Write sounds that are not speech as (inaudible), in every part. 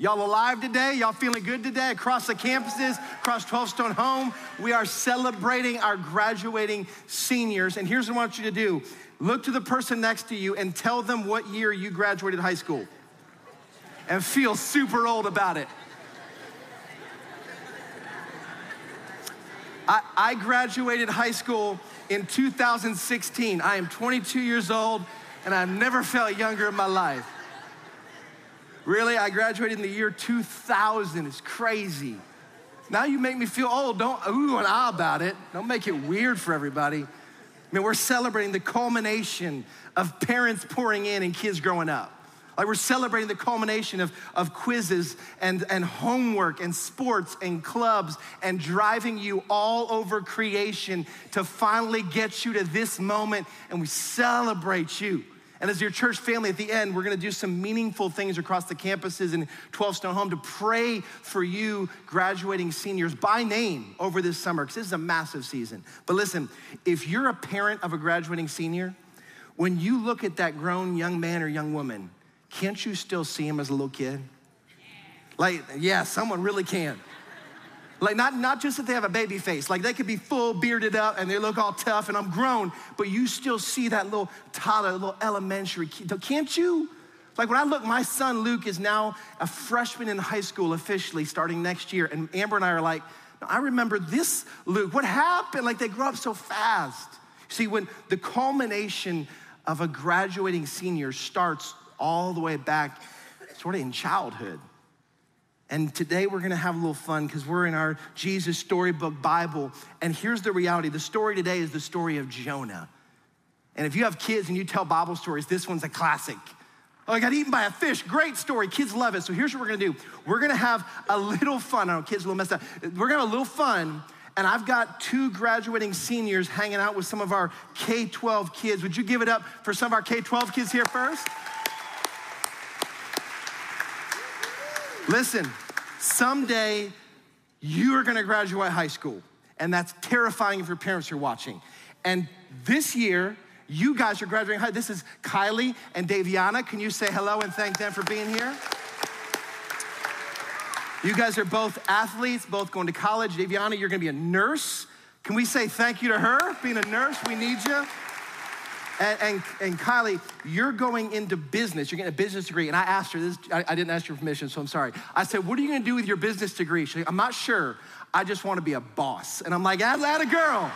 Y'all alive today? Y'all feeling good today? Across the campuses, across 12Stone Home, we are celebrating our graduating seniors. And here's what I want you to do look to the person next to you and tell them what year you graduated high school and feel super old about it. I, I graduated high school in 2016. I am 22 years old and I've never felt younger in my life. Really? I graduated in the year 2000. It's crazy. Now you make me feel old. Don't ooh and ah about it. Don't make it weird for everybody. I mean, we're celebrating the culmination of parents pouring in and kids growing up. Like we're celebrating the culmination of, of quizzes and, and homework and sports and clubs and driving you all over creation to finally get you to this moment. And we celebrate you. And as your church family at the end, we're gonna do some meaningful things across the campuses in 12Stone Home to pray for you graduating seniors by name over this summer, because this is a massive season. But listen, if you're a parent of a graduating senior, when you look at that grown young man or young woman, can't you still see him as a little kid? Like, yeah, someone really can. Like, not, not just that they have a baby face, like they could be full bearded up and they look all tough and I'm grown, but you still see that little toddler, little elementary kid. Can't you? Like, when I look, my son Luke is now a freshman in high school officially starting next year. And Amber and I are like, I remember this Luke. What happened? Like, they grew up so fast. See, when the culmination of a graduating senior starts all the way back, sort of in childhood. And today we're gonna have a little fun because we're in our Jesus Storybook Bible. And here's the reality the story today is the story of Jonah. And if you have kids and you tell Bible stories, this one's a classic. Oh, I got eaten by a fish. Great story. Kids love it. So here's what we're gonna do we're gonna have a little fun. I know kids little messed up. We're gonna have a little fun. And I've got two graduating seniors hanging out with some of our K 12 kids. Would you give it up for some of our K 12 kids here first? Listen, someday you are gonna graduate high school, and that's terrifying if your parents are watching. And this year, you guys are graduating high. This is Kylie and Daviana. Can you say hello and thank them for being here? You guys are both athletes, both going to college. Daviana, you're gonna be a nurse. Can we say thank you to her being a nurse? We need you. And, and, and, Kylie, you're going into business. You're getting a business degree. And I asked her this, I, I didn't ask your permission, so I'm sorry. I said, What are you gonna do with your business degree? She's like, I'm not sure. I just wanna be a boss. And I'm like, Add a girl.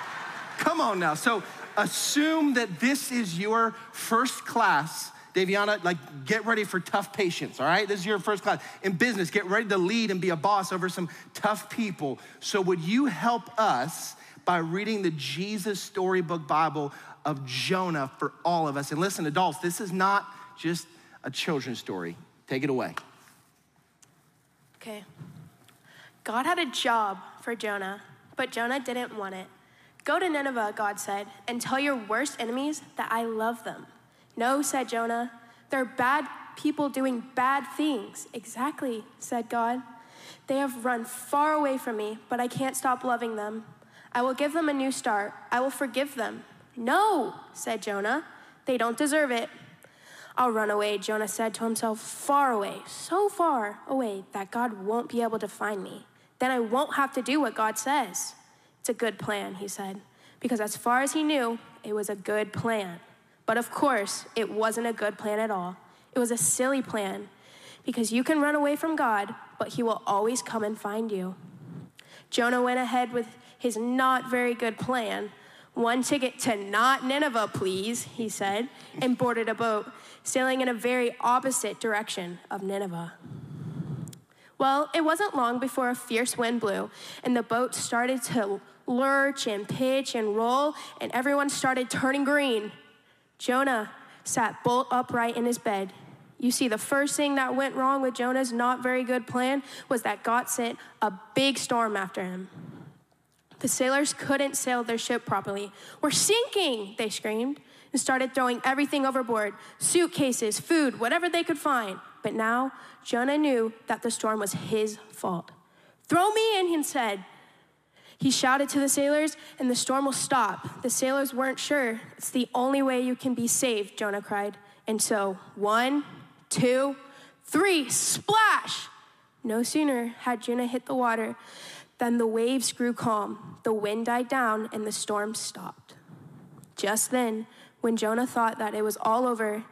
Come on now. So assume that this is your first class. Daviana, like, get ready for tough patients, all right? This is your first class. In business, get ready to lead and be a boss over some tough people. So, would you help us by reading the Jesus Storybook Bible of Jonah for all of us. And listen, adults, this is not just a children's story. Take it away. Okay. God had a job for Jonah, but Jonah didn't want it. Go to Nineveh, God said, and tell your worst enemies that I love them. No, said Jonah. They're bad people doing bad things. Exactly, said God. They have run far away from me, but I can't stop loving them. I will give them a new start. I will forgive them. No, said Jonah. They don't deserve it. I'll run away, Jonah said to himself, far away, so far away that God won't be able to find me. Then I won't have to do what God says. It's a good plan, he said, because as far as he knew, it was a good plan. But of course, it wasn't a good plan at all. It was a silly plan, because you can run away from God, but he will always come and find you. Jonah went ahead with his not very good plan one ticket to not Nineveh, please, he said, and boarded a boat, sailing in a very opposite direction of Nineveh. Well, it wasn't long before a fierce wind blew, and the boat started to lurch and pitch and roll, and everyone started turning green. Jonah sat bolt upright in his bed. You see, the first thing that went wrong with Jonah's not very good plan was that God sent a big storm after him. The sailors couldn't sail their ship properly. We're sinking, they screamed, and started throwing everything overboard suitcases, food, whatever they could find. But now Jonah knew that the storm was his fault. Throw me in, he said. He shouted to the sailors, and the storm will stop. The sailors weren't sure. It's the only way you can be saved, Jonah cried. And so, one, two, three, splash! No sooner had Jonah hit the water than the waves grew calm, the wind died down, and the storm stopped. Just then, when Jonah thought that it was all over,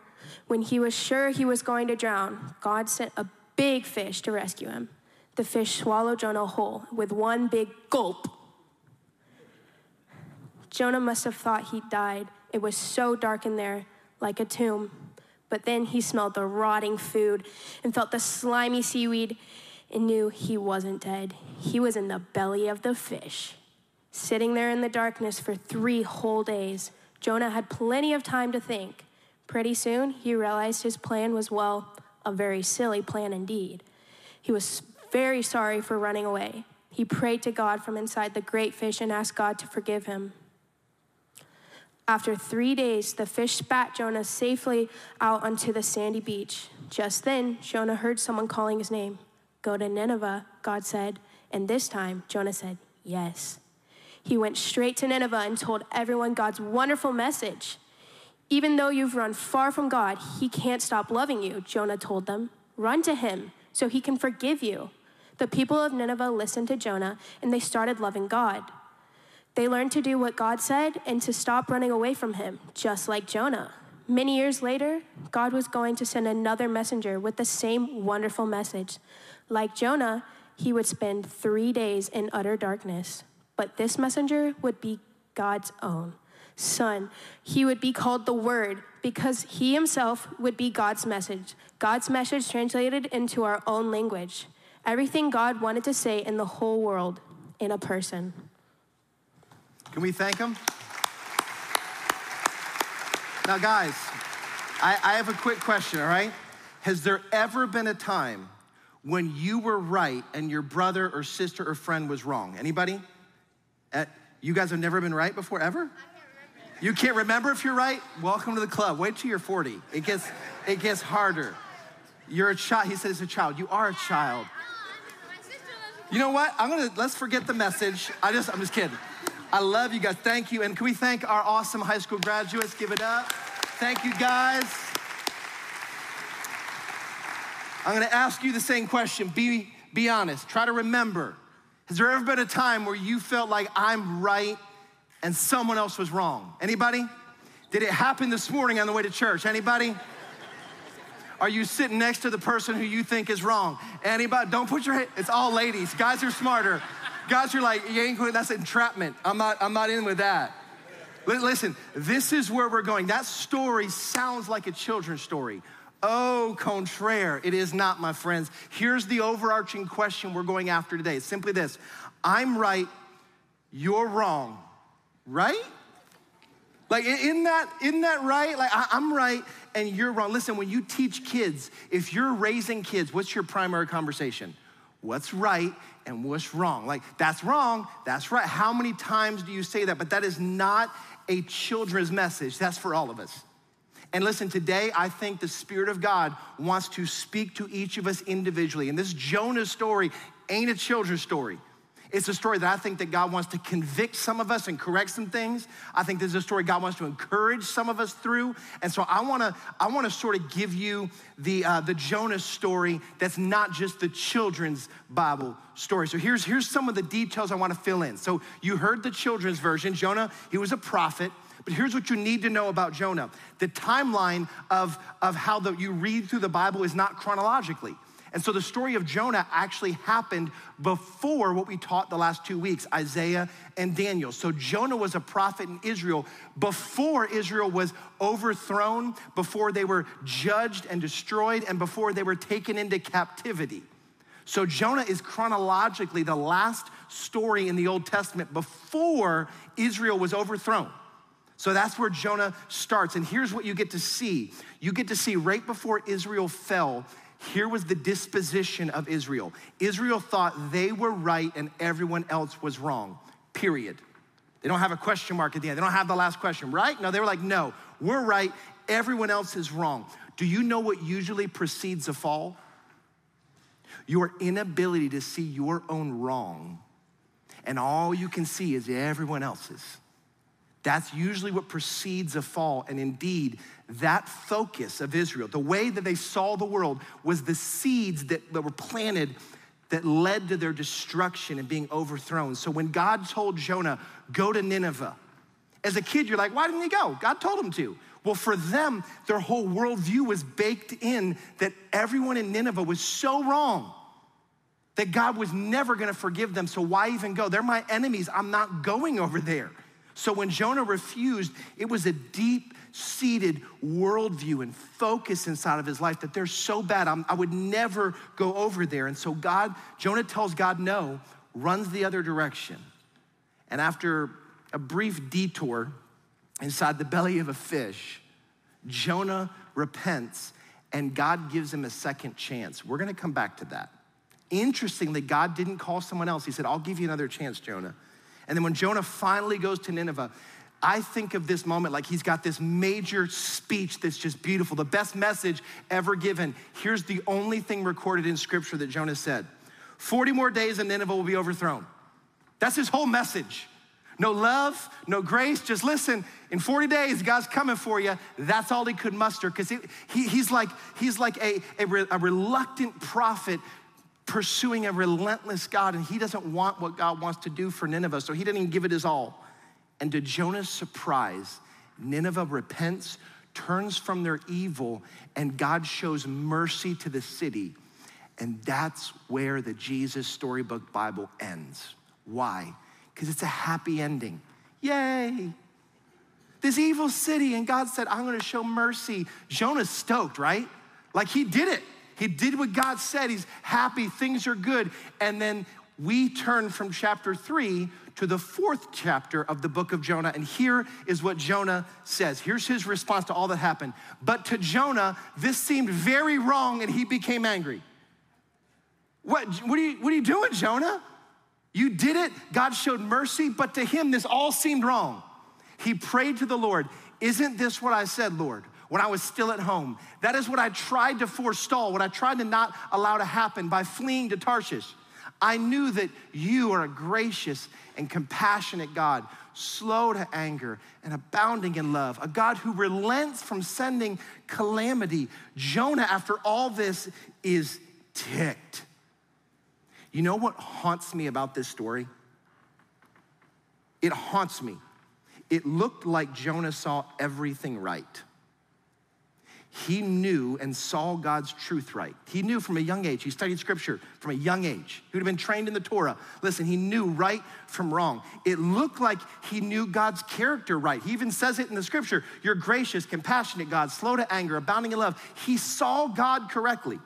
when he was sure he was going to drown, God sent a big fish to rescue him. The fish swallowed Jonah whole with one big gulp. Jonah must have thought he'd died. It was so dark in there, like a tomb. But then he smelled the rotting food and felt the slimy seaweed and knew he wasn't dead. He was in the belly of the fish. Sitting there in the darkness for three whole days, Jonah had plenty of time to think. Pretty soon, he realized his plan was, well, a very silly plan indeed. He was very sorry for running away. He prayed to God from inside the great fish and asked God to forgive him. After three days, the fish spat Jonah safely out onto the sandy beach. Just then, Jonah heard someone calling his name. Go to Nineveh, God said. And this time, Jonah said, Yes. He went straight to Nineveh and told everyone God's wonderful message. Even though you've run far from God, He can't stop loving you, Jonah told them. Run to Him so He can forgive you. The people of Nineveh listened to Jonah and they started loving God. They learned to do what God said and to stop running away from Him, just like Jonah. Many years later, God was going to send another messenger with the same wonderful message. Like Jonah, he would spend three days in utter darkness, but this messenger would be God's own son. He would be called the Word because he himself would be God's message, God's message translated into our own language. Everything God wanted to say in the whole world in a person. Can we thank him? Now, guys, I, I, have a quick question, all right? Has there ever been a time when you were right and your brother or sister or friend was wrong? Anybody? Uh, you guys have never been right before, ever? You can't remember if you're right? Welcome to the club. Wait till you're 40. It gets, it gets harder. You're a child. He said it's a child. You are a child. You know what? I'm gonna let's forget the message. I just I'm just kidding. I love you guys. Thank you. And can we thank our awesome high school graduates? Give it up. Thank you guys. I'm gonna ask you the same question. Be, be honest. Try to remember. Has there ever been a time where you felt like I'm right and someone else was wrong? Anybody? Did it happen this morning on the way to church? Anybody? Are you sitting next to the person who you think is wrong? Anybody? Don't put your head, it's all ladies. Guys are smarter. Guys are like, you ain't going, that's entrapment. I'm not, I'm not in with that. Listen, this is where we're going. That story sounds like a children's story. Au contraire, it is not, my friends. Here's the overarching question we're going after today. It's simply this I'm right, you're wrong, right? Like, isn't that, isn't that right? Like, I, I'm right and you're wrong. Listen, when you teach kids, if you're raising kids, what's your primary conversation? What's right and what's wrong? Like, that's wrong, that's right. How many times do you say that? But that is not a children's message, that's for all of us. And listen, today I think the Spirit of God wants to speak to each of us individually. And this Jonah story ain't a children's story. It's a story that I think that God wants to convict some of us and correct some things. I think this is a story God wants to encourage some of us through. And so I want to I want to sort of give you the uh, the Jonah story that's not just the children's Bible story. So here's here's some of the details I want to fill in. So you heard the children's version. Jonah, he was a prophet. But here's what you need to know about Jonah. The timeline of, of how the, you read through the Bible is not chronologically. And so the story of Jonah actually happened before what we taught the last two weeks Isaiah and Daniel. So Jonah was a prophet in Israel before Israel was overthrown, before they were judged and destroyed, and before they were taken into captivity. So Jonah is chronologically the last story in the Old Testament before Israel was overthrown. So that's where Jonah starts. And here's what you get to see you get to see right before Israel fell here was the disposition of Israel Israel thought they were right and everyone else was wrong. period. They don't have a question mark at the end. They don't have the last question, right? No, they were like, no, we're right. Everyone else is wrong. Do you know what usually precedes a fall? Your inability to see your own wrong, and all you can see is everyone else's. That's usually what precedes a fall. And indeed, that focus of Israel, the way that they saw the world, was the seeds that, that were planted that led to their destruction and being overthrown. So when God told Jonah, go to Nineveh, as a kid, you're like, why didn't he go? God told him to. Well, for them, their whole worldview was baked in that everyone in Nineveh was so wrong that God was never gonna forgive them. So why even go? They're my enemies. I'm not going over there. So when Jonah refused, it was a deep seated worldview and focus inside of his life that they're so bad, I'm, i would never go over there. And so God, Jonah tells God no, runs the other direction. And after a brief detour inside the belly of a fish, Jonah repents and God gives him a second chance. We're gonna come back to that. Interestingly, God didn't call someone else. He said, I'll give you another chance, Jonah. And then when Jonah finally goes to Nineveh, I think of this moment like he's got this major speech that's just beautiful, the best message ever given. Here's the only thing recorded in scripture that Jonah said 40 more days and Nineveh will be overthrown. That's his whole message. No love, no grace, just listen. In 40 days, God's coming for you. That's all he could muster because he, he's like, he's like a, a, a reluctant prophet pursuing a relentless God, and he doesn't want what God wants to do for Nineveh, so he didn't even give it his all. And to Jonah's surprise, Nineveh repents, turns from their evil, and God shows mercy to the city. And that's where the Jesus Storybook Bible ends. Why? Because it's a happy ending. Yay! This evil city, and God said, I'm gonna show mercy. Jonah's stoked, right? Like he did it. He did what God said. He's happy, things are good. And then we turn from chapter three to the fourth chapter of the book of Jonah. And here is what Jonah says. Here's his response to all that happened. But to Jonah, this seemed very wrong and he became angry. What, what, are, you, what are you doing, Jonah? You did it, God showed mercy, but to him, this all seemed wrong. He prayed to the Lord, Isn't this what I said, Lord? when I was still at home. That is what I tried to forestall, what I tried to not allow to happen by fleeing to Tarshish. I knew that you are a gracious and compassionate God, slow to anger and abounding in love, a God who relents from sending calamity. Jonah, after all this, is ticked. You know what haunts me about this story? It haunts me. It looked like Jonah saw everything right he knew and saw God's truth right. He knew from a young age. He studied scripture from a young age. He would have been trained in the Torah. Listen, he knew right from wrong. It looked like he knew God's character right. He even says it in the scripture You're gracious, compassionate God, slow to anger, abounding in love. He saw God correctly.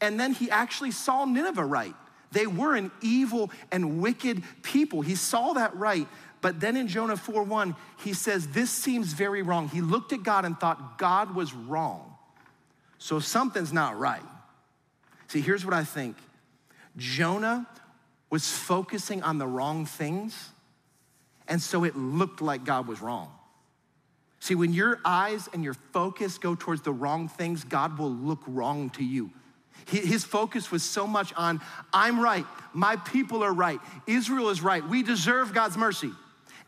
And then he actually saw Nineveh right. They were an evil and wicked people. He saw that right. But then in Jonah 4 1, he says, This seems very wrong. He looked at God and thought God was wrong. So something's not right. See, here's what I think Jonah was focusing on the wrong things, and so it looked like God was wrong. See, when your eyes and your focus go towards the wrong things, God will look wrong to you. His focus was so much on, I'm right, my people are right, Israel is right, we deserve God's mercy.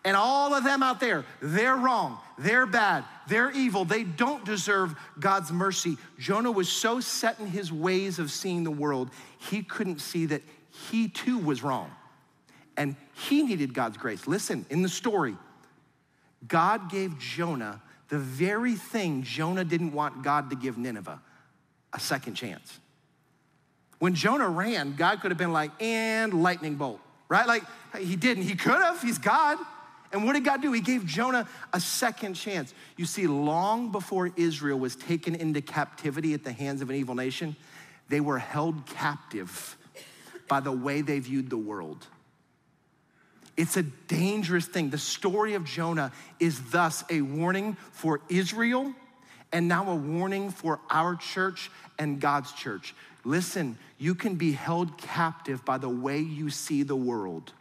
And all of them out there, they're wrong, they're bad, they're evil, they don't deserve God's mercy. Jonah was so set in his ways of seeing the world, he couldn't see that he too was wrong. And he needed God's grace. Listen, in the story, God gave Jonah the very thing Jonah didn't want God to give Nineveh a second chance. When Jonah ran, God could have been like, and lightning bolt, right? Like, he didn't. He could have, he's God. And what did God do? He gave Jonah a second chance. You see, long before Israel was taken into captivity at the hands of an evil nation, they were held captive by the way they viewed the world. It's a dangerous thing. The story of Jonah is thus a warning for Israel and now a warning for our church and God's church. Listen, you can be held captive by the way you see the world.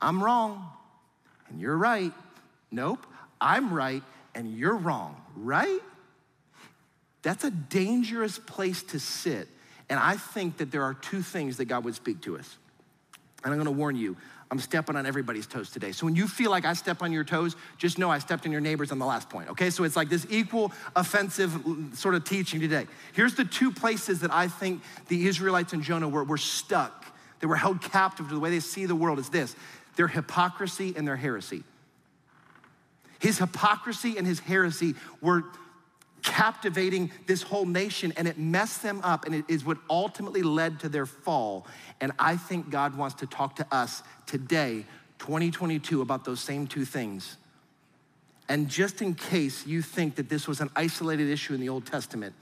I'm wrong and you're right. Nope, I'm right and you're wrong, right? That's a dangerous place to sit. And I think that there are two things that God would speak to us. And I'm gonna warn you, I'm stepping on everybody's toes today. So when you feel like I step on your toes, just know I stepped on your neighbors on the last point, okay? So it's like this equal offensive sort of teaching today. Here's the two places that I think the Israelites and Jonah were, were stuck, they were held captive to the way they see the world is this their hypocrisy and their heresy. His hypocrisy and his heresy were captivating this whole nation and it messed them up and it is what ultimately led to their fall. And I think God wants to talk to us today, 2022, about those same two things. And just in case you think that this was an isolated issue in the Old Testament,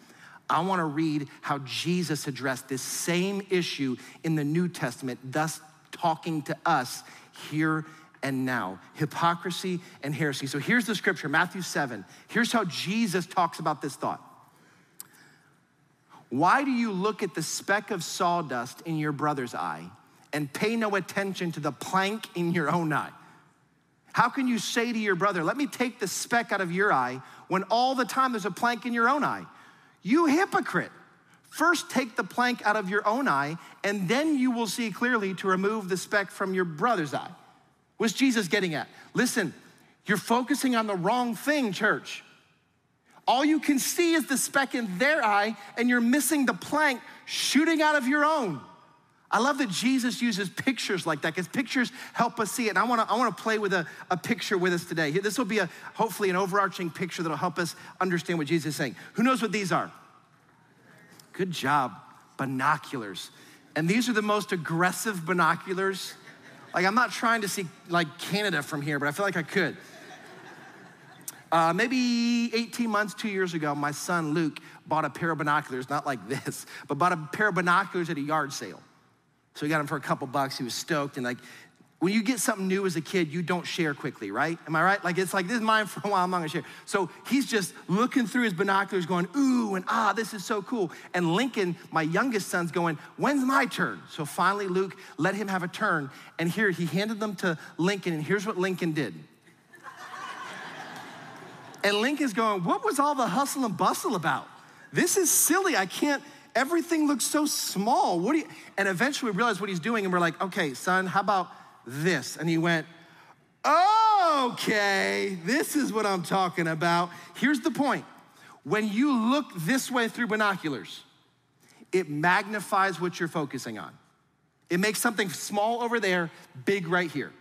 I want to read how Jesus addressed this same issue in the New Testament, thus talking to us here and now hypocrisy and heresy. So here's the scripture Matthew 7. Here's how Jesus talks about this thought. Why do you look at the speck of sawdust in your brother's eye and pay no attention to the plank in your own eye? How can you say to your brother, Let me take the speck out of your eye when all the time there's a plank in your own eye? You hypocrite. First, take the plank out of your own eye, and then you will see clearly to remove the speck from your brother's eye. What's Jesus getting at? Listen, you're focusing on the wrong thing, church. All you can see is the speck in their eye, and you're missing the plank shooting out of your own. I love that Jesus uses pictures like that because pictures help us see it. And I wanna, I wanna play with a, a picture with us today. This will be a, hopefully an overarching picture that'll help us understand what Jesus is saying. Who knows what these are? Good job. Binoculars. And these are the most aggressive binoculars. Like, I'm not trying to see like Canada from here, but I feel like I could. Uh, maybe 18 months, two years ago, my son Luke bought a pair of binoculars, not like this, but bought a pair of binoculars at a yard sale. So he got them for a couple bucks. He was stoked. And like, when you get something new as a kid, you don't share quickly, right? Am I right? Like, it's like, this is mine for a while, I'm not gonna share. So he's just looking through his binoculars, going, ooh, and ah, this is so cool. And Lincoln, my youngest son's going, when's my turn? So finally, Luke let him have a turn. And here, he handed them to Lincoln, and here's what Lincoln did. (laughs) and Lincoln's going, what was all the hustle and bustle about? This is silly. I can't, everything looks so small. What do you, and eventually we realize what he's doing, and we're like, okay, son, how about this. And he went, Okay, this is what I'm talking about. Here's the point when you look this way through binoculars, it magnifies what you're focusing on. It makes something small over there big right here.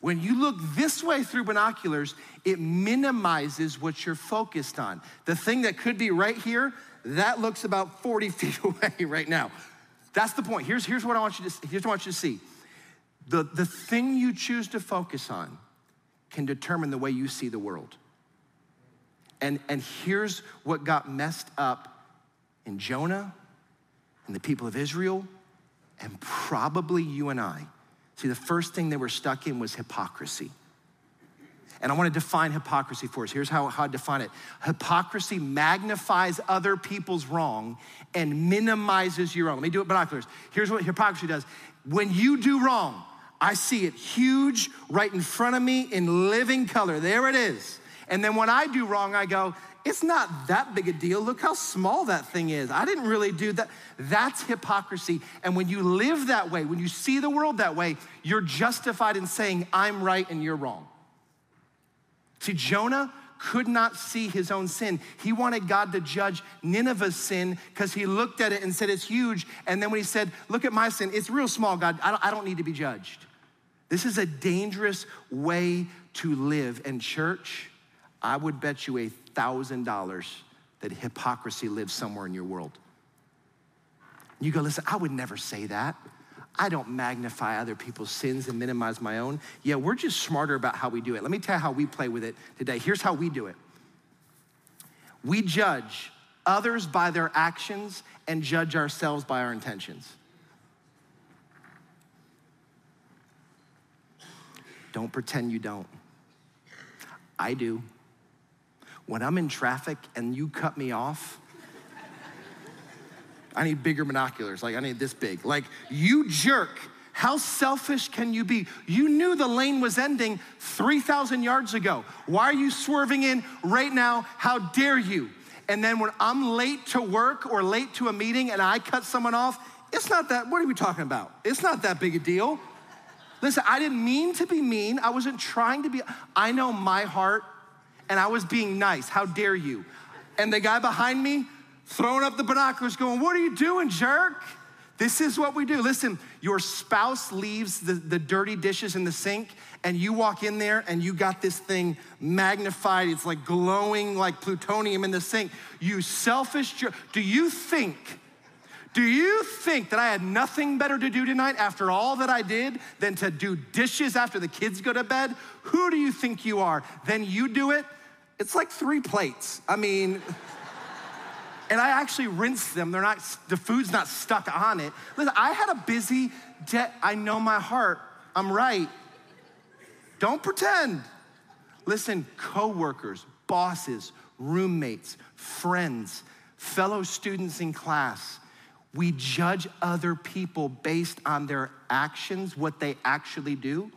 When you look this way through binoculars, it minimizes what you're focused on. The thing that could be right here, that looks about 40 (laughs) feet away right now. That's the point. Here's, here's what I want you to here's what I want you to see. The, the thing you choose to focus on can determine the way you see the world. And, and here's what got messed up in Jonah and the people of Israel, and probably you and I. See, the first thing they were stuck in was hypocrisy. And I want to define hypocrisy for us. Here's how, how I define it hypocrisy magnifies other people's wrong and minimizes your own. Let me do it binoculars. Here's what hypocrisy does when you do wrong, I see it huge right in front of me in living color. There it is. And then when I do wrong, I go, it's not that big a deal. Look how small that thing is. I didn't really do that. That's hypocrisy. And when you live that way, when you see the world that way, you're justified in saying, I'm right and you're wrong. See, Jonah could not see his own sin. He wanted God to judge Nineveh's sin because he looked at it and said, It's huge. And then when he said, Look at my sin, it's real small, God. I don't, need to be judged. This is a dangerous way to live. And, church, I would bet you a thousand dollars that hypocrisy lives somewhere in your world. You go, listen, I would never say that. I don't magnify other people's sins and minimize my own. Yeah, we're just smarter about how we do it. Let me tell you how we play with it today. Here's how we do it we judge others by their actions and judge ourselves by our intentions. Don't pretend you don't. I do. When I'm in traffic and you cut me off, I need bigger binoculars. Like, I need this big. Like, you jerk How selfish can you be? You knew the lane was ending 3,000 yards ago. Why are you swerving in right now? How dare you? And then when I'm late to work or late to a meeting and I cut someone off, it's not that, what are we talking about? It's not that big a deal. Listen, I didn't mean to be mean. I wasn't trying to be, I know my heart and I was being nice. How dare you? And the guy behind me throwing up the binoculars going, What are you doing, jerk? This is what we do. Listen, your spouse leaves the, the dirty dishes in the sink, and you walk in there and you got this thing magnified. It's like glowing like plutonium in the sink. You selfish jerk. Do you think, do you think that I had nothing better to do tonight after all that I did than to do dishes after the kids go to bed? Who do you think you are? Then you do it. It's like three plates. I mean, and I actually rinsed them. They're not, the food's not stuck on it. Listen, I had a busy day. I know my heart. I'm right. Don't pretend. Listen, coworkers, bosses, roommates, friends, fellow students in class, we judge other people based on their actions, what they actually do,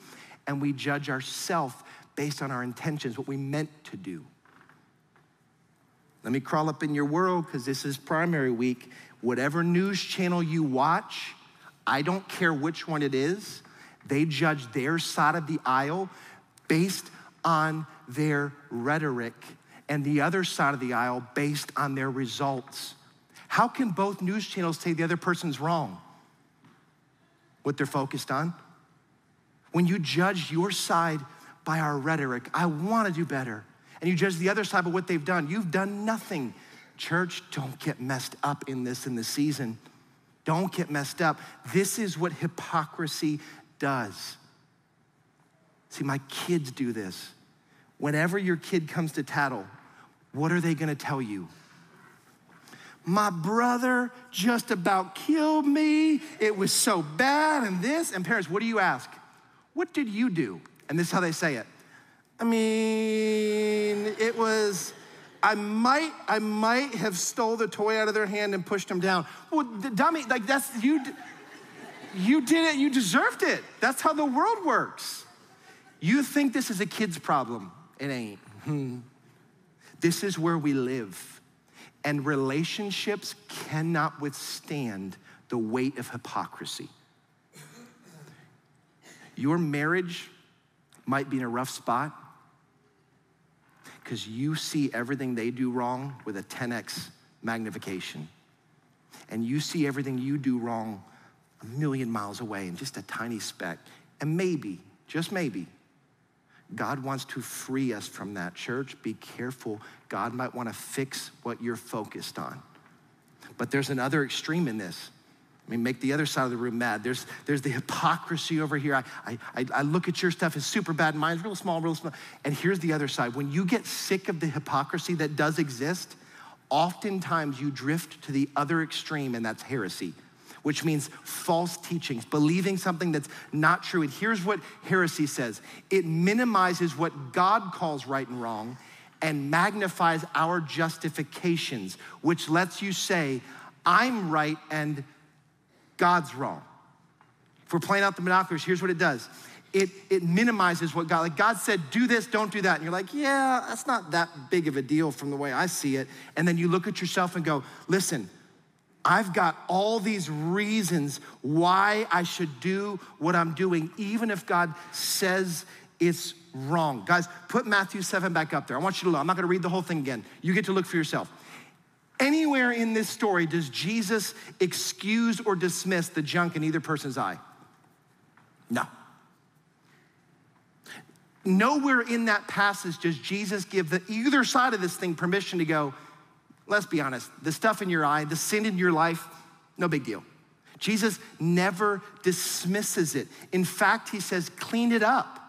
and we judge ourselves based on our intentions, what we meant to do. Let me crawl up in your world because this is primary week. Whatever news channel you watch, I don't care which one it is, they judge their side of the aisle based on their rhetoric and the other side of the aisle based on their results. How can both news channels say the other person's wrong? What they're focused on? When you judge your side by our rhetoric, I wanna do better and you judge the other side of what they've done. You've done nothing. Church, don't get messed up in this in the season. Don't get messed up. This is what hypocrisy does. See, my kids do this. Whenever your kid comes to tattle, what are they gonna tell you? My brother just about killed me. It was so bad, and this. And parents, what do you ask? What did you do? And this is how they say it I mean, it was, I might, I might have stole the toy out of their hand and pushed them down. Well, the dummy, like that's, you, you did it, you deserved it. That's how the world works. You think this is a kid's problem. It ain't. Hmm. This is where we live. And relationships cannot withstand the weight of hypocrisy. Your marriage might be in a rough spot because you see everything they do wrong with a 10x magnification. And you see everything you do wrong a million miles away in just a tiny speck. And maybe, just maybe, God wants to free us from that. Church, be careful. God might want to fix what you're focused on. But there's another extreme in this. I mean, make the other side of the room mad. There's, there's the hypocrisy over here. I, I, I look at your stuff as super bad, mine's real small, real small. And here's the other side. When you get sick of the hypocrisy that does exist, oftentimes you drift to the other extreme, and that's heresy, which means false teachings, believing something that's not true. And here's what heresy says it minimizes what God calls right and wrong and magnifies our justifications, which lets you say, I'm right and God's wrong. If we're playing out the binoculars, here's what it does it, it minimizes what God, like God said, do this, don't do that. And you're like, yeah, that's not that big of a deal from the way I see it. And then you look at yourself and go, listen, I've got all these reasons why I should do what I'm doing, even if God says it's wrong. Guys, put Matthew 7 back up there. I want you to look. I'm not gonna read the whole thing again. You get to look for yourself. Anywhere in this story does Jesus excuse or dismiss the junk in either person's eye? No. Nowhere in that passage does Jesus give the either side of this thing permission to go, let's be honest, the stuff in your eye, the sin in your life, no big deal. Jesus never dismisses it. In fact, he says, clean it up.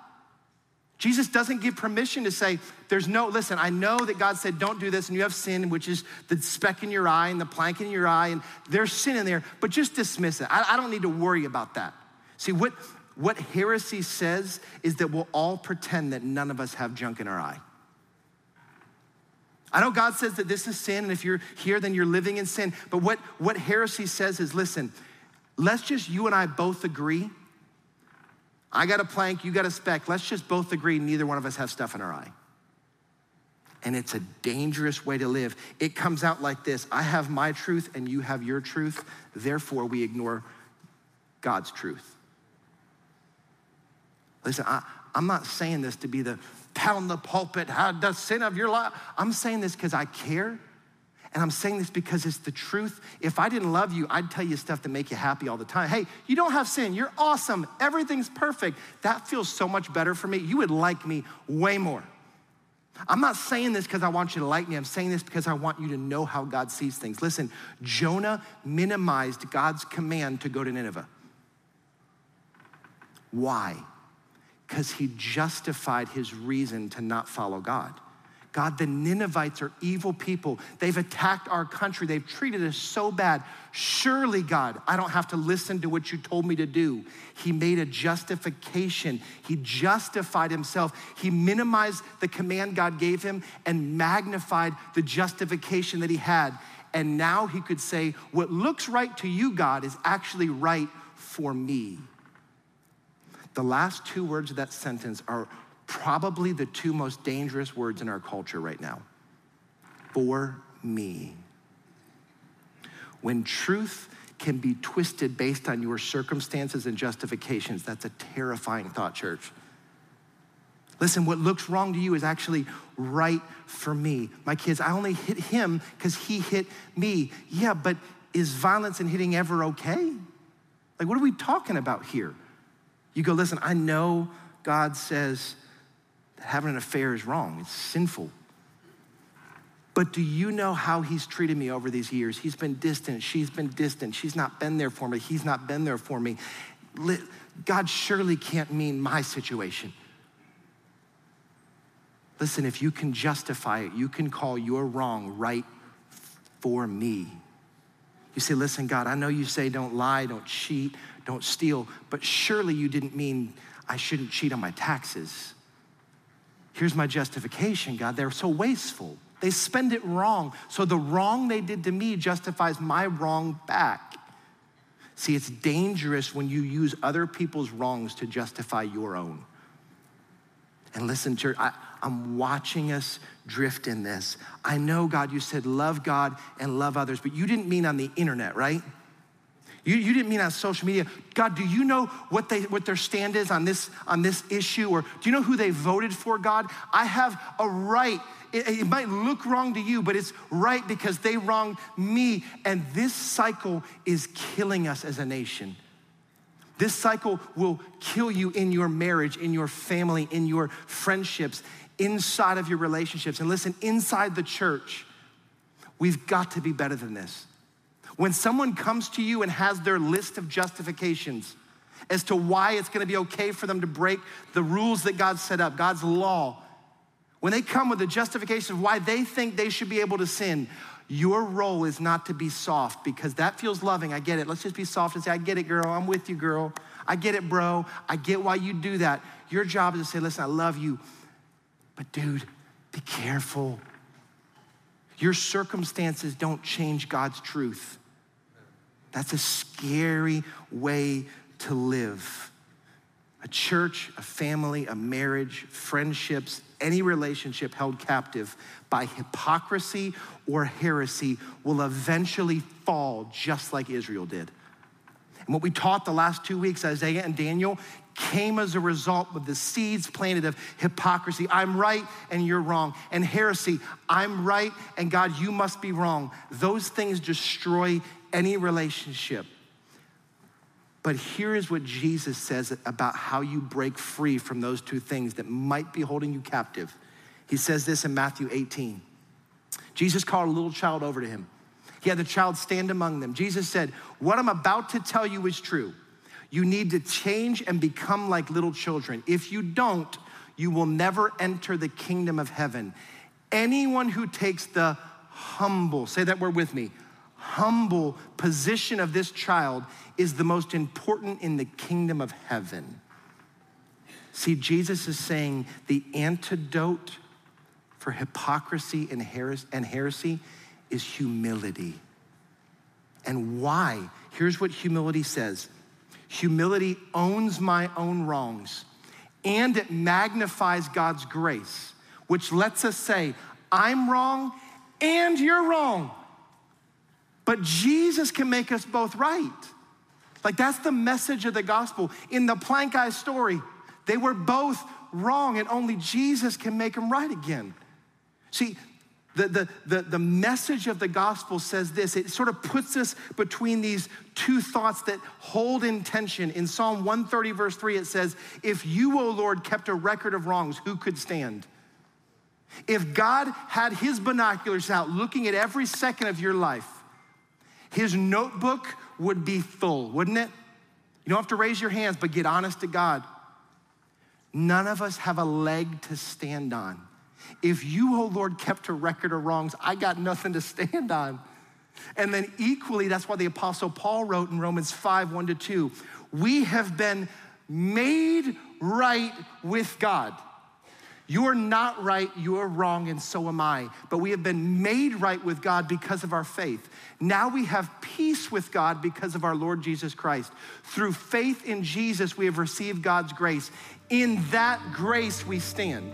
Jesus doesn't give permission to say, there's no, listen, I know that God said, don't do this, and you have sin, which is the speck in your eye and the plank in your eye, and there's sin in there, but just dismiss it. I, I don't need to worry about that. See, what, what heresy says is that we'll all pretend that none of us have junk in our eye. I know God says that this is sin, and if you're here, then you're living in sin. But what, what heresy says is listen, let's just you and I both agree I got a plank, you got a speck. Let's just both agree neither one of us has stuff in our eye. And it's a dangerous way to live. It comes out like this I have my truth and you have your truth. Therefore, we ignore God's truth. Listen, I, am not saying this to be the pound the pulpit, how the sin of your life. I'm saying this because I care. And I'm saying this because it's the truth. If I didn't love you, I'd tell you stuff to make you happy all the time. Hey, you don't have sin. You're awesome. Everything's perfect. That feels so much better for me. You would like me way more. I'm not saying this because I want you to like me. I'm saying this because I want you to know how God sees things. Listen, Jonah minimized God's command to go to Nineveh. Why? Because he justified his reason to not follow God. God, the Ninevites are evil people. They've attacked our country. They've treated us so bad. Surely, God, I don't have to listen to what you told me to do. He made a justification. He justified himself. He minimized the command God gave him and magnified the justification that he had. And now he could say, What looks right to you, God, is actually right for me. The last two words of that sentence are probably the two most dangerous words in our culture right now for me. When truth can be twisted based on your circumstances and justifications, that's a terrifying thought, church. Listen, what looks wrong to you is actually right for me. My kids, I only hit him because he hit me. Yeah, but is violence and hitting ever okay? Like, what are we talking about here? You go, listen, I know God says having an affair is wrong, it's sinful. But do you know how he's treated me over these years? He's been distant, she's been distant, she's not been there for me, he's not been there for me. God surely can't mean my situation. Listen, if you can justify it, you can call your wrong right for me. You say, listen, God, I know you say don't lie, don't cheat, don't steal, but surely you didn't mean I shouldn't cheat on my taxes. Here's my justification, God. They're so wasteful. They spend it wrong. So the wrong they did to me justifies my wrong back. See, it's dangerous when you use other people's wrongs to justify your own. And listen, church, I, am watching us drift in this. I know, God, you said love God and love others, but you didn't mean on the internet, right? You, you didn't mean on social media. God, do you know what, they, what their stand is on this, on this issue? Or do you know who they voted for, God? I have a right. It, it might look wrong to you, but it's right because they wronged me. And this cycle is killing us as a nation. This cycle will kill you in your marriage, in your family, in your friendships, inside of your relationships. And listen, inside the church, we've got to be better than this. When someone comes to you and has their list of justifications as to why it's gonna be okay for them to break the rules that God set up, God's law, when they come with the justification of why they think they should be able to sin, your role is not to be soft because that feels loving. I get it. Let's just be soft and say, I get it, girl. I'm with you, girl. I get it, bro. I get why you do that. Your job is to say, listen, I love you. But dude, be careful. Your circumstances don't change God's truth. That's a scary way to live. A church, a family, a marriage, friendships, any relationship held captive by hypocrisy or heresy will eventually fall just like Israel did. And what we taught the last two weeks, Isaiah and Daniel, came as a result of the seeds planted of hypocrisy. I'm right and you're wrong. And heresy, I'm right and God, you must be wrong. Those things destroy any relationship. But here is what Jesus says about how you break free from those two things that might be holding you captive. He says this in Matthew 18. Jesus called a little child over to him. He had the child stand among them. Jesus said, What I'm about to tell you is true. You need to change and become like little children. If you don't, you will never enter the kingdom of heaven. Anyone who takes the humble, say that word with me, humble position of this child is the most important in the kingdom of heaven. See, Jesus is saying the antidote for hypocrisy and heresy is humility. And why? Here's what humility says Humility owns my own wrongs and it magnifies God's grace, which lets us say, I'm wrong and you're wrong. But Jesus can make us both right. Like that's the message of the gospel. In the plank eye story, they were both wrong, and only Jesus can make them right again. See, the, the, the, the message of the gospel says this it sort of puts us between these two thoughts that hold in tension. In Psalm 130, verse 3, it says, If you, O Lord, kept a record of wrongs, who could stand? If God had his binoculars out looking at every second of your life, his notebook would be full, wouldn't it? You don't have to raise your hands, but get honest to God. None of us have a leg to stand on. If you, oh Lord, kept a record of wrongs, I got nothing to stand on. And then equally, that's why the Apostle Paul wrote in Romans 5 1 to 2 we have been made right with God. You're not right, you're wrong, and so am I. But we have been made right with God because of our faith. Now we have peace with God because of our Lord Jesus Christ. Through faith in Jesus, we have received God's grace. In that grace, we stand.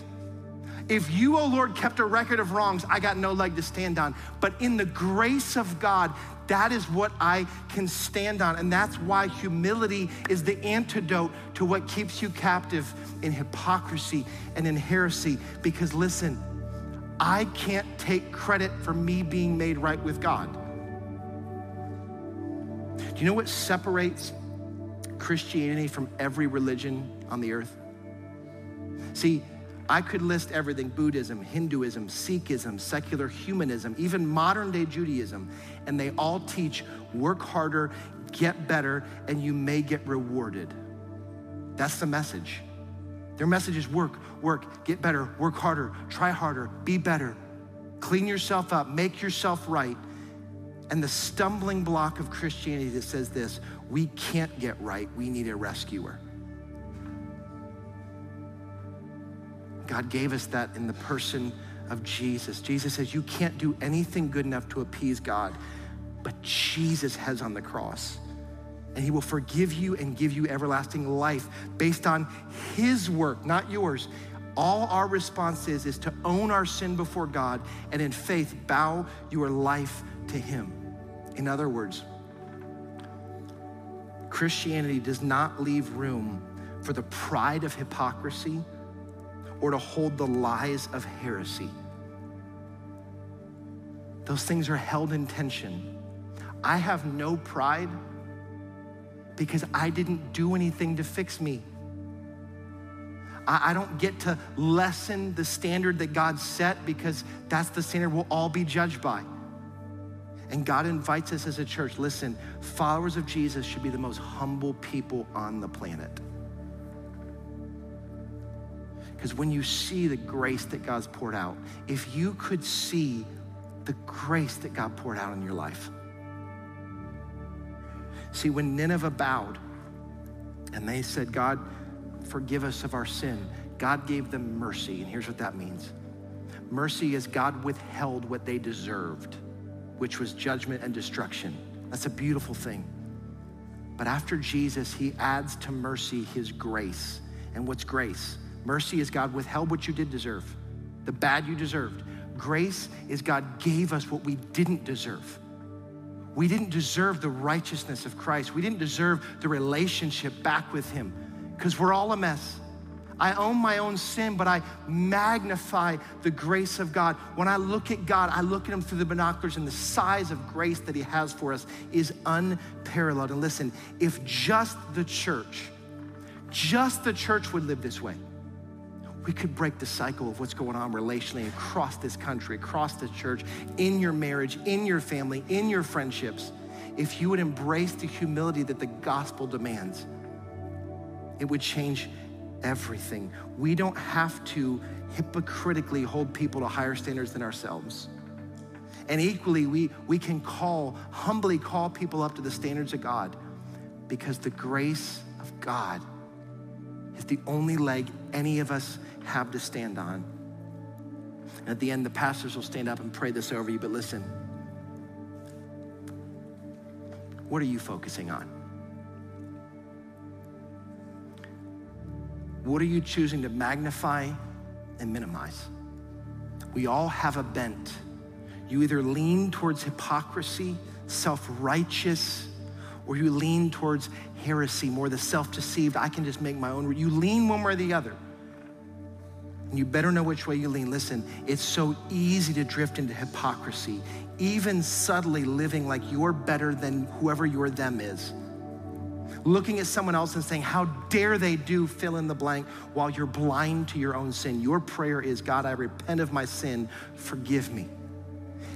If you, oh Lord, kept a record of wrongs, I got no leg to stand on. But in the grace of God, that is what I can stand on. And that's why humility is the antidote to what keeps you captive in hypocrisy and in heresy. Because listen, I can't take credit for me being made right with God. Do you know what separates Christianity from every religion on the earth? See, I could list everything Buddhism, Hinduism, Sikhism, secular humanism, even modern day Judaism, and they all teach work harder, get better, and you may get rewarded. That's the message. Their message is work, work, get better, work harder, try harder, be better, clean yourself up, make yourself right. And the stumbling block of Christianity that says this we can't get right, we need a rescuer. God gave us that in the person of Jesus. Jesus says, You can't do anything good enough to appease God, but Jesus has on the cross. And he will forgive you and give you everlasting life based on his work, not yours. All our response is, is to own our sin before God and in faith bow your life to him. In other words, Christianity does not leave room for the pride of hypocrisy or to hold the lies of heresy. Those things are held in tension. I have no pride because I didn't do anything to fix me. I, don't get to lessen the standard that God set because that's the standard we'll all be judged by. And God invites us as a church listen, followers of Jesus should be the most humble people on the planet. Because when you see the grace that God's poured out, if you could see the grace that God poured out in your life. See, when Nineveh bowed and they said, God, forgive us of our sin, God gave them mercy. And here's what that means mercy is God withheld what they deserved, which was judgment and destruction. That's a beautiful thing. But after Jesus, he adds to mercy his grace. And what's grace? Mercy is God withheld what you did deserve, the bad you deserved. Grace is God gave us what we didn't deserve. We didn't deserve the righteousness of Christ. We didn't deserve the relationship back with Him because we're all a mess. I own my own sin, but I magnify the grace of God. When I look at God, I look at Him through the binoculars, and the size of grace that He has for us is unparalleled. And listen, if just the church, just the church would live this way, we could break the cycle of what's going on relationally across this country, across the church, in your marriage, in your family, in your friendships. If you would embrace the humility that the gospel demands, it would change everything. We don't have to hypocritically hold people to higher standards than ourselves. And equally, we, we can call, humbly call people up to the standards of God because the grace of God is the only leg any of us have to stand on. And at the end, the pastors will stand up and pray this over you. But listen, what are you focusing on? What are you choosing to magnify and minimize? We all have a bent. You either lean towards hypocrisy, self righteous, or you lean towards heresy, more the self deceived. I can just make my own. You lean one way or the other. And you better know which way you lean. Listen, it's so easy to drift into hypocrisy, even subtly living like you're better than whoever your them is. Looking at someone else and saying, How dare they do fill in the blank while you're blind to your own sin. Your prayer is, God, I repent of my sin, forgive me.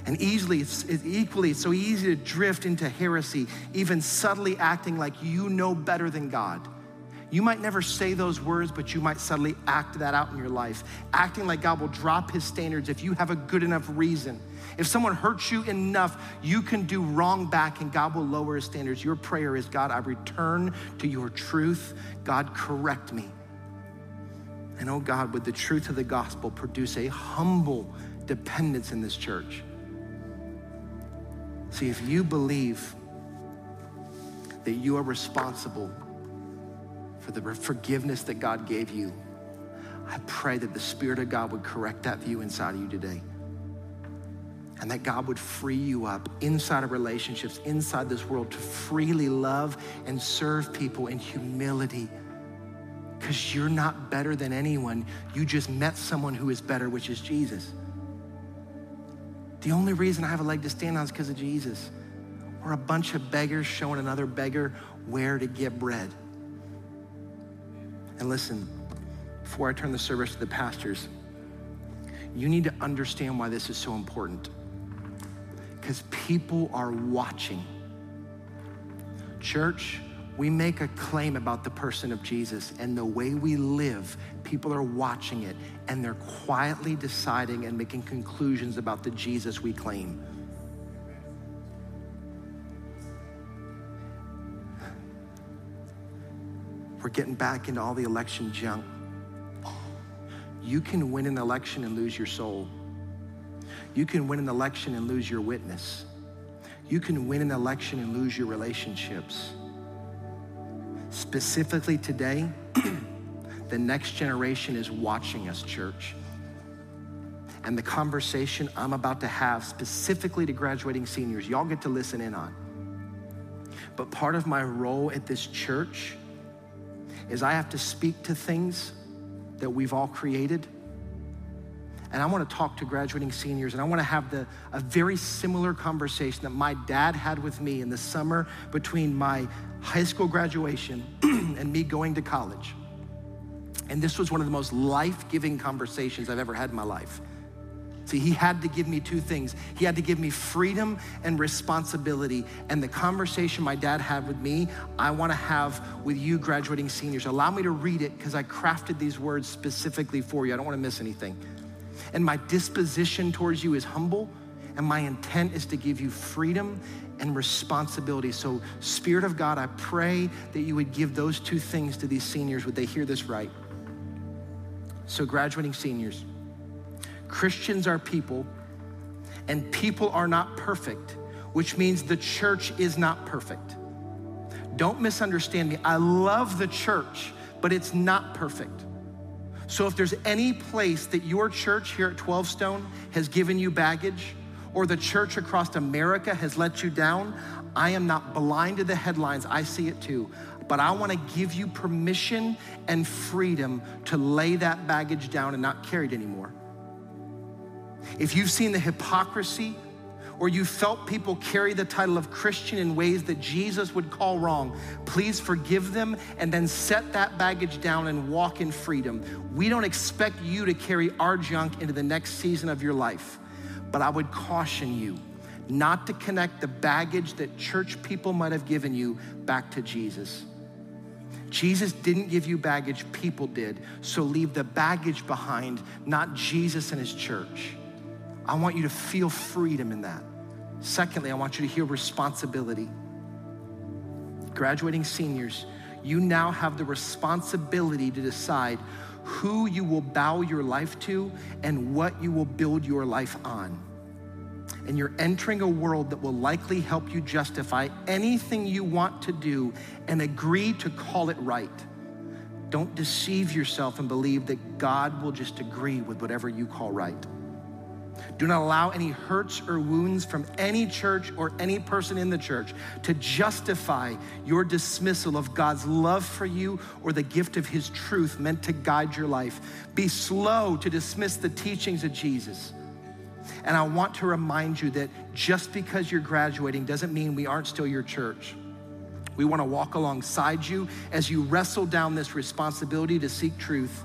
And easily, it's, it's equally, it's so easy to drift into heresy, even subtly acting like you know better than God. You might never say those words, but you might subtly act that out in your life, acting like God will drop his standards if you have a good enough reason. If someone hurts you enough, you can do wrong back and God will lower his standards. Your prayer is God, I return to your truth. God, correct me. And oh God, would the truth of the gospel produce a humble dependence in this church? See, if you believe that you are responsible for the forgiveness that God gave you, I pray that the Spirit of God would correct that view inside of you today. And that God would free you up inside of relationships, inside this world, to freely love and serve people in humility. Because you're not better than anyone. You just met someone who is better, which is Jesus. The only reason I have a leg to stand on is because of Jesus. We're a bunch of beggars showing another beggar where to get bread. And listen, before I turn the service to the pastors, you need to understand why this is so important. Because people are watching. Church, we make a claim about the person of Jesus and the way we live, people are watching it and they're quietly deciding and making conclusions about the Jesus we claim. We're getting back into all the election junk. You can win an election and lose your soul. You can win an election and lose your witness. You can win an election and lose your relationships. Specifically today, (clears throat) the next generation is watching us, church. And the conversation I'm about to have specifically to graduating seniors, y'all get to listen in on. But part of my role at this church is I have to speak to things that we've all created. And I want to talk to graduating seniors, and I want to have the, a very similar conversation that my dad had with me in the summer between my high school graduation (clears throat) and me going to college. And this was one of the most life giving conversations I've ever had in my life. See, he had to give me two things. He had to give me freedom and responsibility. And the conversation my dad had with me, I want to have with you, graduating seniors. Allow me to read it because I crafted these words specifically for you. I don't want to miss anything. And my disposition towards you is humble, and my intent is to give you freedom and responsibility. So, Spirit of God, I pray that you would give those two things to these seniors. Would they hear this right? So, graduating seniors, Christians are people, and people are not perfect, which means the church is not perfect. Don't misunderstand me. I love the church, but it's not perfect. So if there's any place that your church here at 12Stone has given you baggage, or the church across America has let you down, I am not blind to the headlines. I see it too. But I want to give you permission and freedom to lay that baggage down and not carry it anymore. If you've seen the hypocrisy or you felt people carry the title of Christian in ways that Jesus would call wrong, please forgive them and then set that baggage down and walk in freedom. We don't expect you to carry our junk into the next season of your life, but I would caution you not to connect the baggage that church people might have given you back to Jesus. Jesus didn't give you baggage, people did. So leave the baggage behind, not Jesus and his church. I want you to feel freedom in that. Secondly, I want you to hear responsibility. Graduating seniors, you now have the responsibility to decide who you will bow your life to and what you will build your life on. And you're entering a world that will likely help you justify anything you want to do and agree to call it right. Don't deceive yourself and believe that God will just agree with whatever you call right. Do not allow any hurts or wounds from any church or any person in the church to justify your dismissal of God's love for you or the gift of His truth meant to guide your life. Be slow to dismiss the teachings of Jesus. And I want to remind you that just because you're graduating doesn't mean we aren't still your church. We want to walk alongside you as you wrestle down this responsibility to seek truth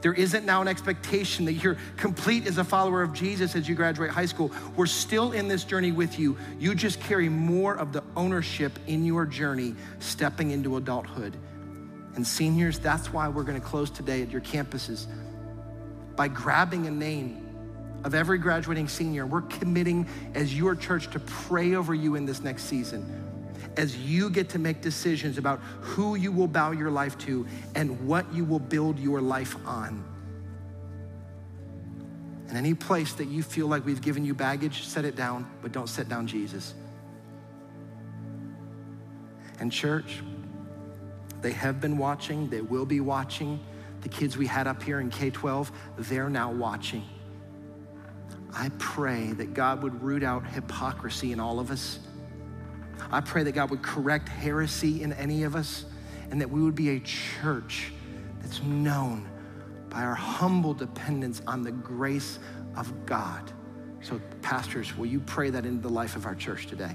there isn't now an expectation that you're complete as a follower of Jesus as you graduate high school. We're still in this journey with you. You just carry more of the ownership in your journey stepping into adulthood. And seniors, that's why we're going to close today at your campuses by grabbing a name of every graduating senior. We're committing as your church to pray over you in this next season as you get to make decisions about who you will bow your life to and what you will build your life on. And any place that you feel like we've given you baggage, set it down, but don't set down Jesus. And, church, they have been watching, they will be watching. The kids we had up here in K 12, they're now watching. I pray that God would root out hypocrisy in all of us I pray that God would correct heresy in any of us and that we would be a church that's known by our humble dependence on the grace of God. So, pastors, will you pray that into the life of our church today?